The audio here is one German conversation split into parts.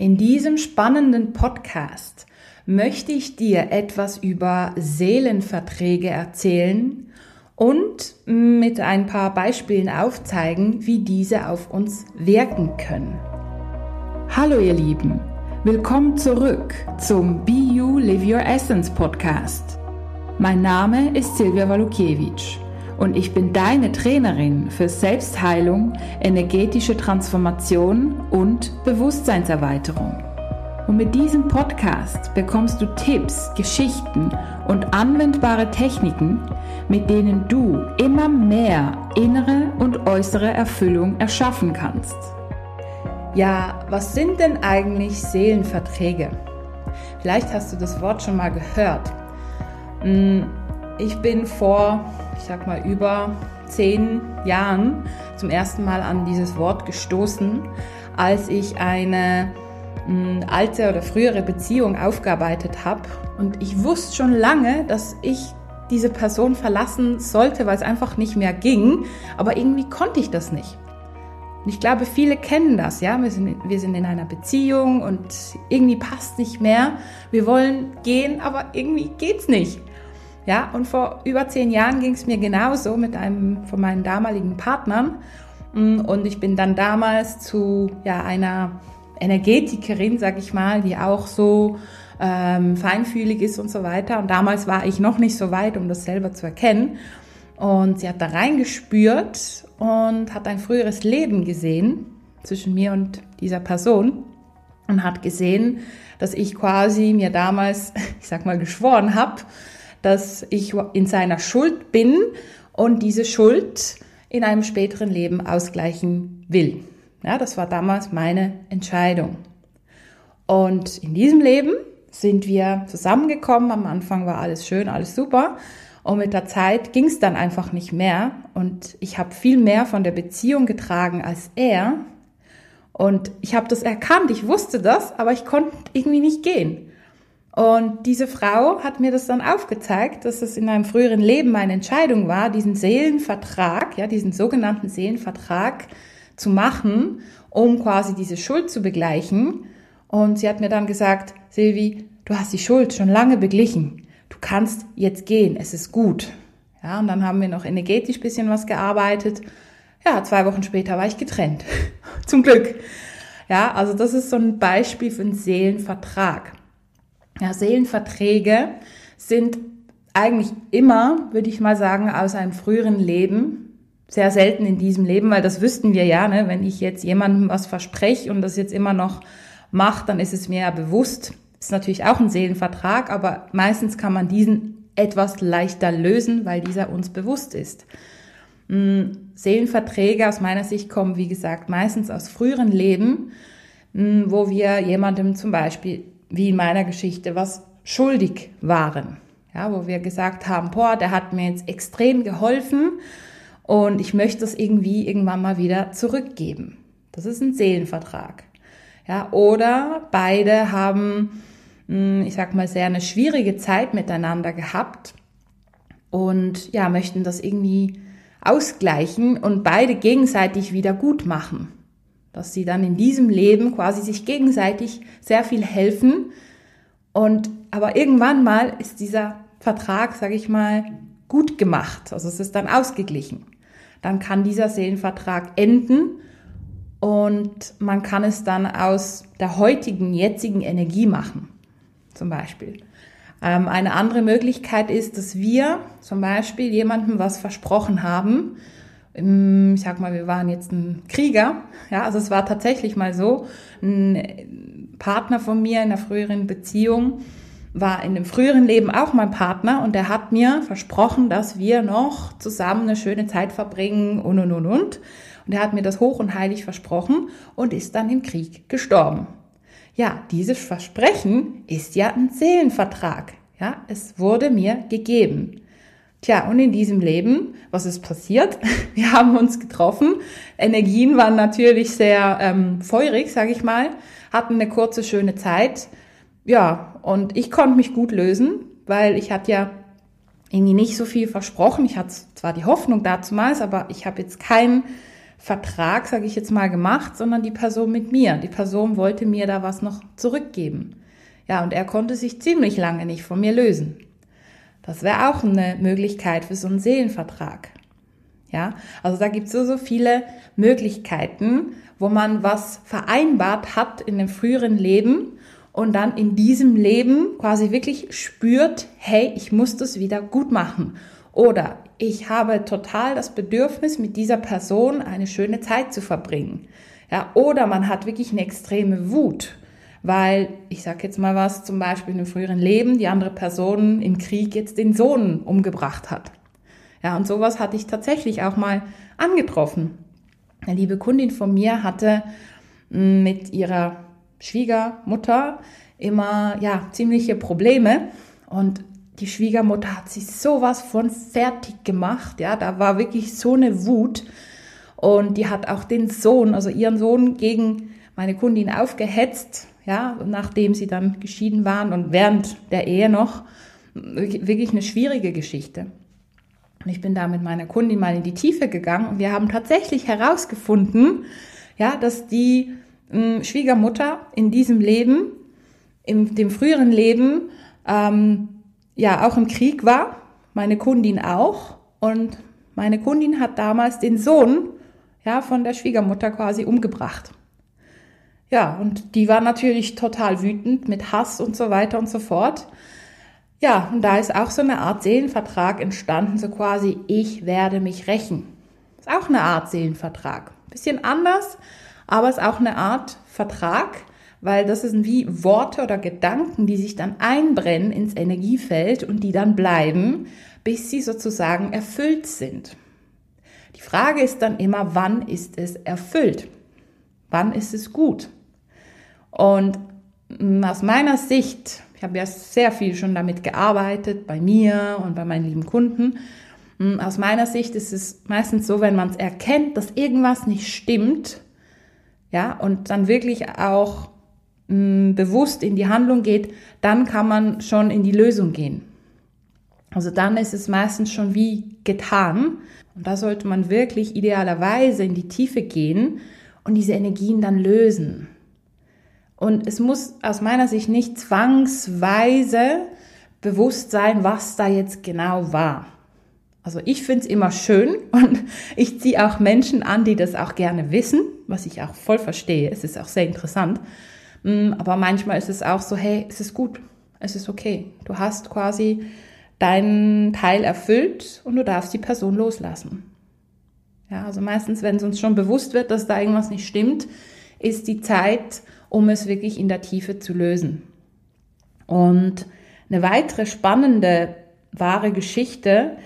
In diesem spannenden Podcast möchte ich dir etwas über Seelenverträge erzählen und mit ein paar Beispielen aufzeigen, wie diese auf uns wirken können. Hallo ihr Lieben, willkommen zurück zum Be You Live Your Essence Podcast. Mein Name ist Silvia Walukiewicz und ich bin deine Trainerin für Selbstheilung, energetische Transformation und Bewusstseinserweiterung. Und mit diesem Podcast bekommst du Tipps, Geschichten und anwendbare Techniken, mit denen du immer mehr innere und äußere Erfüllung erschaffen kannst. Ja, was sind denn eigentlich Seelenverträge? Vielleicht hast du das Wort schon mal gehört. Hm, ich bin vor ich sag mal, über zehn Jahren zum ersten Mal an dieses Wort gestoßen, als ich eine hm, alte oder frühere Beziehung aufgearbeitet habe. Und ich wusste schon lange, dass ich diese Person verlassen sollte, weil es einfach nicht mehr ging. Aber irgendwie konnte ich das nicht. Und ich glaube, viele kennen das, ja. Wir sind, wir sind in einer Beziehung und irgendwie passt nicht mehr. Wir wollen gehen, aber irgendwie geht's nicht. Ja, und vor über zehn Jahren ging es mir genauso mit einem von meinen damaligen Partnern. Mm, und ich bin dann damals zu ja, einer Energetikerin, sag ich mal, die auch so ähm, feinfühlig ist und so weiter. Und damals war ich noch nicht so weit, um das selber zu erkennen. Und sie hat da reingespürt und hat ein früheres Leben gesehen zwischen mir und dieser Person und hat gesehen, dass ich quasi mir damals, ich sag mal, geschworen habe, dass ich in seiner Schuld bin und diese Schuld in einem späteren Leben ausgleichen will. Ja, das war damals meine Entscheidung. Und in diesem Leben sind wir zusammengekommen. Am Anfang war alles schön, alles super. Und mit der Zeit ging es dann einfach nicht mehr. Und ich habe viel mehr von der Beziehung getragen als er. Und ich habe das erkannt, ich wusste das, aber ich konnte irgendwie nicht gehen. Und diese Frau hat mir das dann aufgezeigt, dass es in einem früheren Leben meine Entscheidung war, diesen Seelenvertrag, ja, diesen sogenannten Seelenvertrag zu machen, um quasi diese Schuld zu begleichen. Und sie hat mir dann gesagt, Silvi, du hast die Schuld schon lange beglichen. Du kannst jetzt gehen. Es ist gut. Ja, und dann haben wir noch energetisch bisschen was gearbeitet. Ja, zwei Wochen später war ich getrennt. Zum Glück. Ja, also das ist so ein Beispiel für einen Seelenvertrag. Ja, Seelenverträge sind eigentlich immer, würde ich mal sagen, aus einem früheren Leben. Sehr selten in diesem Leben, weil das wüssten wir ja, ne? wenn ich jetzt jemandem was verspreche und das jetzt immer noch macht, dann ist es mir ja bewusst. Ist natürlich auch ein Seelenvertrag, aber meistens kann man diesen etwas leichter lösen, weil dieser uns bewusst ist. Hm, Seelenverträge aus meiner Sicht kommen, wie gesagt, meistens aus früheren Leben, hm, wo wir jemandem zum Beispiel wie in meiner Geschichte, was schuldig waren. Ja, wo wir gesagt haben, boah, der hat mir jetzt extrem geholfen und ich möchte das irgendwie irgendwann mal wieder zurückgeben. Das ist ein Seelenvertrag. Ja, oder beide haben, hm, ich sag mal, sehr eine schwierige Zeit miteinander gehabt und ja, möchten das irgendwie ausgleichen und beide gegenseitig wieder gut machen dass sie dann in diesem Leben quasi sich gegenseitig sehr viel helfen. Und aber irgendwann mal ist dieser Vertrag, sage ich mal, gut gemacht. Also es ist dann ausgeglichen. Dann kann dieser Seelenvertrag enden und man kann es dann aus der heutigen, jetzigen Energie machen. Zum Beispiel. Ähm, eine andere Möglichkeit ist, dass wir zum Beispiel jemandem was versprochen haben ich sag mal, wir waren jetzt ein Krieger. Ja, also es war tatsächlich mal so, ein Partner von mir in einer früheren Beziehung war in dem früheren Leben auch mein Partner und der hat mir versprochen, dass wir noch zusammen eine schöne Zeit verbringen und und und und. Und er hat mir das hoch und heilig versprochen und ist dann im Krieg gestorben. Ja, dieses Versprechen ist ja ein Seelenvertrag. Ja, es wurde mir gegeben. Tja, und in diesem Leben, was ist passiert? Wir haben uns getroffen. Energien waren natürlich sehr ähm, feurig, sage ich mal, hatten eine kurze, schöne Zeit. Ja, und ich konnte mich gut lösen, weil ich hatte ja irgendwie nicht so viel versprochen. Ich hatte zwar die Hoffnung dazumals, aber ich habe jetzt kein Vertrag, sage ich jetzt mal, gemacht, sondern die Person mit mir. Die Person wollte mir da was noch zurückgeben. Ja, und er konnte sich ziemlich lange nicht von mir lösen. Das wäre auch eine Möglichkeit für so einen Seelenvertrag. Ja, also da gibt es so, so viele Möglichkeiten, wo man was vereinbart hat in dem früheren Leben und dann in diesem Leben quasi wirklich spürt, hey, ich muss das wieder gut machen. Oder ich habe total das Bedürfnis, mit dieser Person eine schöne Zeit zu verbringen. Ja, oder man hat wirklich eine extreme Wut weil ich sage jetzt mal was, zum Beispiel in einem früheren Leben die andere Person im Krieg jetzt den Sohn umgebracht hat. Ja, und sowas hatte ich tatsächlich auch mal angetroffen. Eine liebe Kundin von mir hatte hm, mit ihrer Schwiegermutter immer ja ziemliche Probleme und die Schwiegermutter hat sich sowas von fertig gemacht, ja, da war wirklich so eine Wut und die hat auch den Sohn, also ihren Sohn gegen meine Kundin aufgehetzt ja, nachdem sie dann geschieden waren und während der Ehe noch, wirklich eine schwierige Geschichte. Und ich bin da mit meiner Kundin mal in die Tiefe gegangen und wir haben tatsächlich herausgefunden, ja, dass die äh, Schwiegermutter in diesem Leben, in dem früheren Leben, ähm, ja, auch im Krieg war, meine Kundin auch. Und meine Kundin hat damals den Sohn, ja, von der Schwiegermutter quasi umgebracht. Ja, und die war natürlich total wütend mit Hass und so weiter und so fort. Ja, und da ist auch so eine Art Seelenvertrag entstanden, so quasi, ich werde mich rächen. Ist auch eine Art Seelenvertrag. Bisschen anders, aber ist auch eine Art Vertrag, weil das sind wie Worte oder Gedanken, die sich dann einbrennen ins Energiefeld und die dann bleiben, bis sie sozusagen erfüllt sind. Die Frage ist dann immer, wann ist es erfüllt? Wann ist es gut? Und aus meiner Sicht, ich habe ja sehr viel schon damit gearbeitet, bei mir und bei meinen lieben Kunden, aus meiner Sicht ist es meistens so, wenn man es erkennt, dass irgendwas nicht stimmt, ja, und dann wirklich auch mh, bewusst in die Handlung geht, dann kann man schon in die Lösung gehen. Also dann ist es meistens schon wie getan. Und da sollte man wirklich idealerweise in die Tiefe gehen und diese Energien dann lösen. Und es muss aus meiner Sicht nicht zwangsweise bewusst sein, was da jetzt genau war. Also ich finde es immer schön und ich ziehe auch Menschen an, die das auch gerne wissen, was ich auch voll verstehe. Es ist auch sehr interessant. Mm, aber manchmal ist es auch so, hey, es ist gut, es ist okay. Du hast quasi deinen Teil erfüllt und du darfst die Person loslassen. Ja, also meistens, wenn es uns schon bewusst wird, dass da irgendwas nicht stimmt, ist die Zeit, um es wirklich in der Tiefe zu lösen. Und eine weitere spannende, wahre Geschichte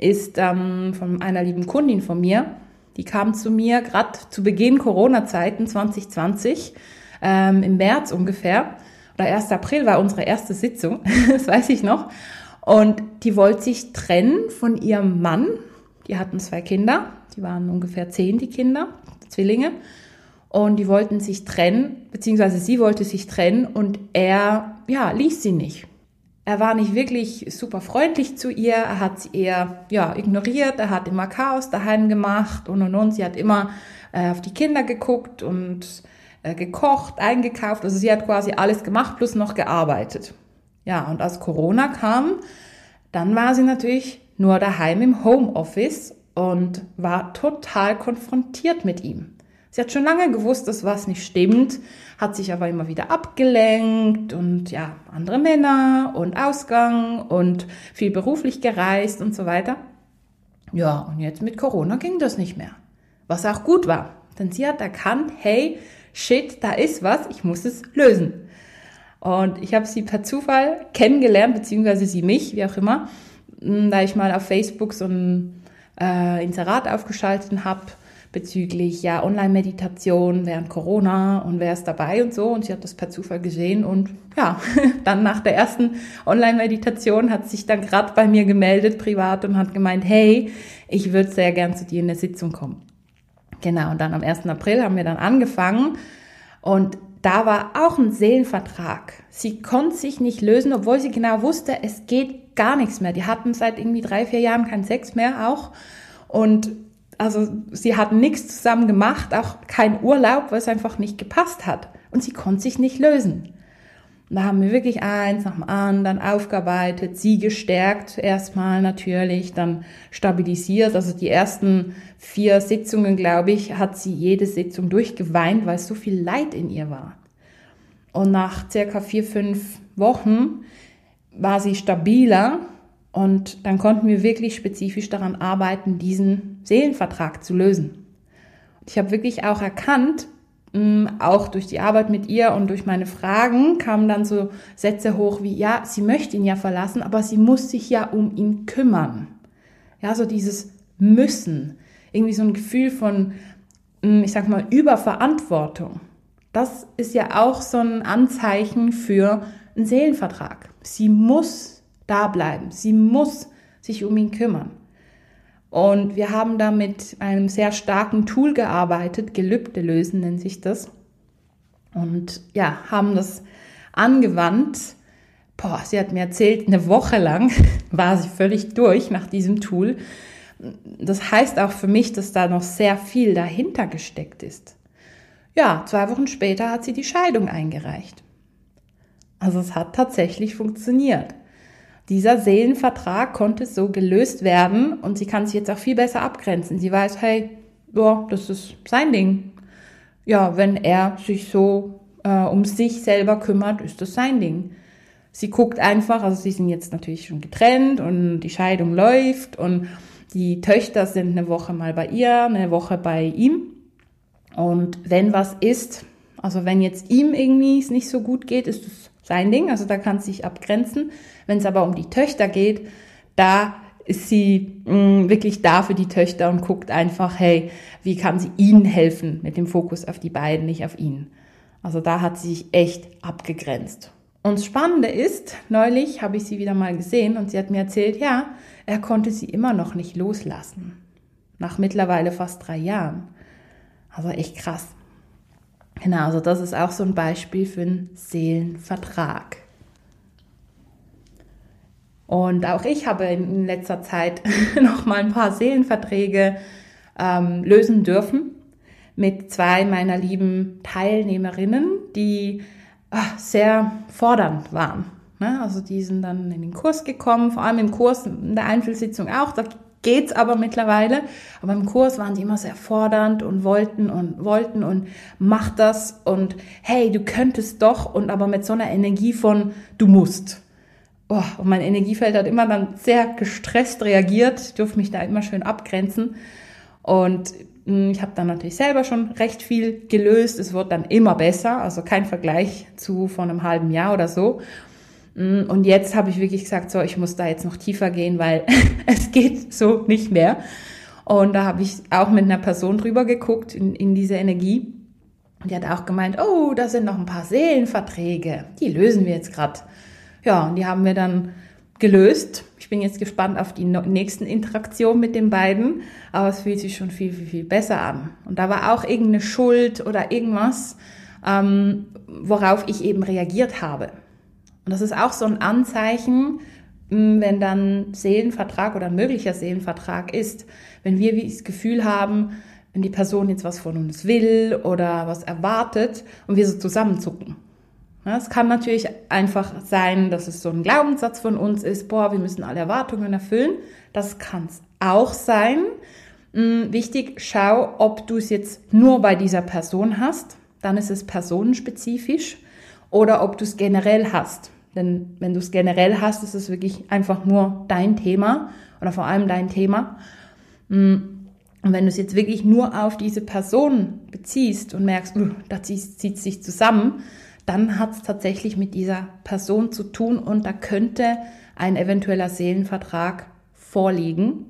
ist ähm, von einer lieben Kundin von mir. Die kam zu mir gerade zu Beginn Corona-Zeiten 2020, ähm, im März ungefähr, oder 1. April war unsere erste Sitzung, das weiß ich noch. Und die wollte sich trennen von ihrem Mann. Die hatten zwei Kinder, die waren ungefähr zehn, die Kinder, Zwillinge und die wollten sich trennen, beziehungsweise sie wollte sich trennen und er, ja, ließ sie nicht. Er war nicht wirklich super freundlich zu ihr, er hat sie eher, ja, ignoriert, er hat immer Chaos daheim gemacht und und und. Sie hat immer äh, auf die Kinder geguckt und äh, gekocht, eingekauft, also sie hat quasi alles gemacht, plus noch gearbeitet. Ja, und als Corona kam, dann war sie natürlich nur daheim im Homeoffice und war total konfrontiert mit ihm. Sie hat schon lange gewusst, dass was nicht stimmt, hat sich aber immer wieder abgelenkt und ja, andere Männer und Ausgang und viel beruflich gereist und so weiter. Ja, und jetzt mit Corona ging das nicht mehr. Was auch gut war, denn sie hat erkannt, hey, shit, da ist was, ich muss es lösen. Und ich habe sie per Zufall kennengelernt, beziehungsweise sie mich, wie auch immer, da ich mal auf Facebook so ein äh, Inserat aufgeschaltet habe bezüglich ja Online-Meditation während Corona und wer ist dabei und so. Und sie hat das per Zufall gesehen und ja, dann nach der ersten Online-Meditation hat sich dann gerade bei mir gemeldet, privat, und hat gemeint, hey, ich würde sehr gern zu dir in der Sitzung kommen. Genau, und dann am 1. April haben wir dann angefangen und da war auch ein Seelenvertrag. Sie konnte sich nicht lösen, obwohl sie genau wusste, es geht gar nichts mehr. Die hatten seit irgendwie drei, vier Jahren keinen Sex mehr auch. Und Also sie hatten nichts zusammen gemacht, auch kein Urlaub, weil es einfach nicht gepasst hat. Und sie konnte sich nicht lösen. Und da haben wir wirklich eins nach dem anderen aufgearbeitet, sie gestärkt erstmal natürlich, dann stabilisiert. Also die ersten vier Sitzungen, glaube ich, hat sie jede Sitzung durchgeweint, weil so viel Leid in ihr war. Und nach circa vier, fünf Wochen war sie stabiler und dann konnten wir wirklich spezifisch daran arbeiten, diesen Seelenvertrag zu lösen. Und ich habe wirklich auch erkannt, auch durch die Arbeit mit ihr und durch meine Fragen kamen dann so Sätze hoch wie, ja, sie möchte ihn ja verlassen, aber sie muss sich ja um ihn kümmern. Ja, so dieses Müssen. Irgendwie so ein Gefühl von, ich sag mal, Überverantwortung. Das ist ja auch so ein Anzeichen für einen Seelenvertrag. Sie muss da bleiben. Sie muss sich um ihn kümmern. Und wir haben da mit einem sehr starken Tool gearbeitet, Gelübde lösen nennt sich das. Und ja, haben das angewandt. Boah, sie hat mir erzählt, eine Woche lang war sie völlig durch nach diesem Tool. Das heißt auch für mich, dass da noch sehr viel dahinter gesteckt ist. Ja, zwei Wochen später hat sie die Scheidung eingereicht. Also es hat tatsächlich funktioniert. Dieser Seelenvertrag konnte so gelöst werden und sie kann sich jetzt auch viel besser abgrenzen. Sie weiß, hey, ja, das ist sein Ding. Ja, wenn er sich so äh, um sich selber kümmert, ist das sein Ding. Sie guckt einfach, also sie sind jetzt natürlich schon getrennt und die Scheidung läuft und die Töchter sind eine Woche mal bei ihr, eine Woche bei ihm. Und wenn was ist, also wenn jetzt ihm irgendwie es nicht so gut geht, ist es sein Ding, also da kann sie sich abgrenzen. Wenn es aber um die Töchter geht, da ist sie mh, mm, wirklich da für die Töchter und guckt einfach, hey, wie kann sie ihnen helfen mit dem Fokus auf die beiden, nicht auf ihn. Also da hat sie sich echt abgegrenzt. Und das Spannende ist, neulich habe ich sie wieder mal gesehen und sie hat mir erzählt, ja, er konnte sie immer noch nicht loslassen. Nach mittlerweile fast drei Jahren. Also echt krass. Genau, also das ist auch so ein Beispiel für einen Seelenvertrag. Und auch ich habe in letzter Zeit noch mal ein paar Seelenverträge ähm, lösen dürfen mit zwei meiner lieben Teilnehmerinnen, die ach, sehr fordernd waren. Ne? Also die sind dann in den Kurs gekommen, vor allem im Kurs, in der Einzelsitzung auch. Da geht's aber mittlerweile. Aber im Kurs waren die immer sehr fordernd und wollten und wollten und mach das und hey, du könntest doch und aber mit so einer Energie von du musst. Oh, und mein Energiefeld hat immer dann sehr gestresst reagiert. Ich durfte mich da immer schön abgrenzen. Und hm, ich habe dann natürlich selber schon recht viel gelöst. Es wird dann immer besser, also kein Vergleich zu vor einem halben Jahr oder so. Mm, und jetzt habe ich wirklich gesagt, so, ich muss da jetzt noch tiefer gehen, weil es geht so nicht mehr. Und da habe ich auch mit einer Person drüber geguckt in, in diese Energie. Und die hat auch gemeint, oh, da sind noch ein paar Seelenverträge. Die lösen wir jetzt gerade. Ja, und die haben wir dann gelöst. Ich bin jetzt gespannt auf die nächsten Interaktionen mit den beiden, aber es fühlt sich schon viel, viel, viel besser an. Und da war auch irgendeine Schuld oder irgendwas, ähm, worauf ich eben reagiert habe. Und das ist auch so ein Anzeichen, mm, wenn dann Seelenvertrag oder möglicher Seelenvertrag ist, wenn wir das Gefühl haben, wenn die Person jetzt was von uns will oder was erwartet und wir so zusammenzucken. Es kann natürlich einfach sein, dass es so ein Glaubenssatz von uns ist, boah, wir müssen alle Erwartungen erfüllen. Das kann es auch sein. Mm, wichtig, schau, ob du es jetzt nur bei dieser Person hast, dann ist es personenspezifisch, oder ob du es generell hast. Denn wenn du es generell hast, ist es wirklich einfach nur dein Thema oder vor allem dein Thema. Mm, und wenn du es jetzt wirklich nur auf diese Person beziehst und merkst, uh, da zieht es sich zusammen, dann hat es tatsächlich mit dieser Person zu tun und da könnte ein eventueller Seelenvertrag vorliegen,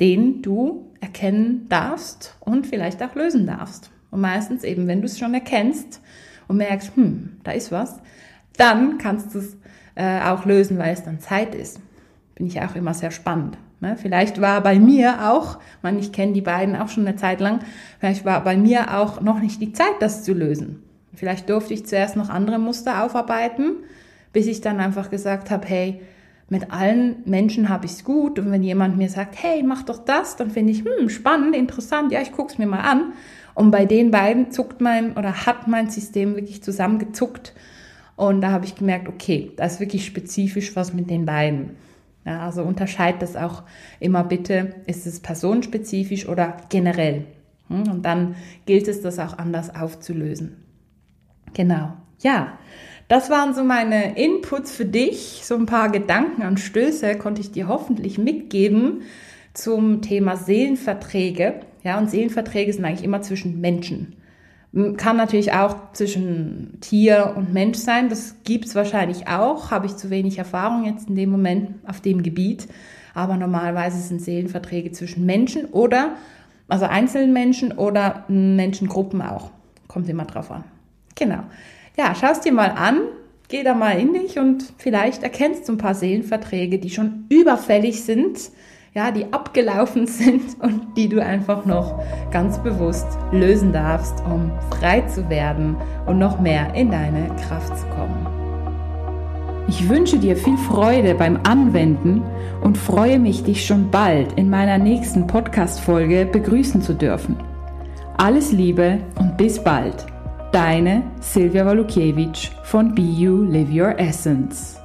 den du erkennen darfst und vielleicht auch lösen darfst. Und meistens eben, wenn du es schon erkennst und merkst, hm, da ist was, dann kannst du es äh, auch lösen, weil es dann Zeit ist. Bin ich auch immer sehr spannend. Ne? Vielleicht war bei mir auch, man, ich kenne die beiden auch schon eine Zeit lang, vielleicht war bei mir auch noch nicht die Zeit, das zu lösen. Vielleicht durfte ich zuerst noch andere Muster aufarbeiten, bis ich dann einfach gesagt habe, hey, mit allen Menschen habe ich es gut und wenn jemand mir sagt, hey, mach doch das, dann finde ich, hm, spannend, interessant, ja, ich gucke es mir mal an. Und bei den beiden zuckt mein oder hat mein System wirklich zusammengezuckt. Und da habe ich gemerkt, okay, da ist wirklich spezifisch was mit den beiden. Ja, also unterscheid das auch immer bitte, ist es personenspezifisch oder generell. Hm, und dann gilt es, das auch anders aufzulösen. Genau. Ja, das waren so meine Inputs für dich. So ein paar Gedankenanstöße konnte ich dir hoffentlich mitgeben zum Thema Seelenverträge. Ja, und Seelenverträge sind eigentlich immer zwischen Menschen. Kann natürlich auch zwischen Tier und Mensch sein. Das gibt's wahrscheinlich auch. Habe ich zu wenig Erfahrung jetzt in dem Moment auf dem Gebiet. Aber normalerweise sind Seelenverträge zwischen Menschen oder, also einzelnen Menschen oder Menschengruppen auch. Kommt immer drauf an. Genau. Ja, schau es dir mal an. Geh da mal in dich und vielleicht erkennst du ein paar Seelenverträge, die schon überfällig sind ja, die abgelaufen sind und die du einfach noch ganz bewusst lösen darfst, um frei zu werden und noch mehr in deine Kraft zu kommen. Ich wünsche dir viel Freude beim Anwenden und freue mich, dich schon bald in meiner nächsten Podcast-Folge begrüßen zu dürfen. Alles Liebe und bis bald. Deine Silvia Walukiewicz von Be You Live Your Essence.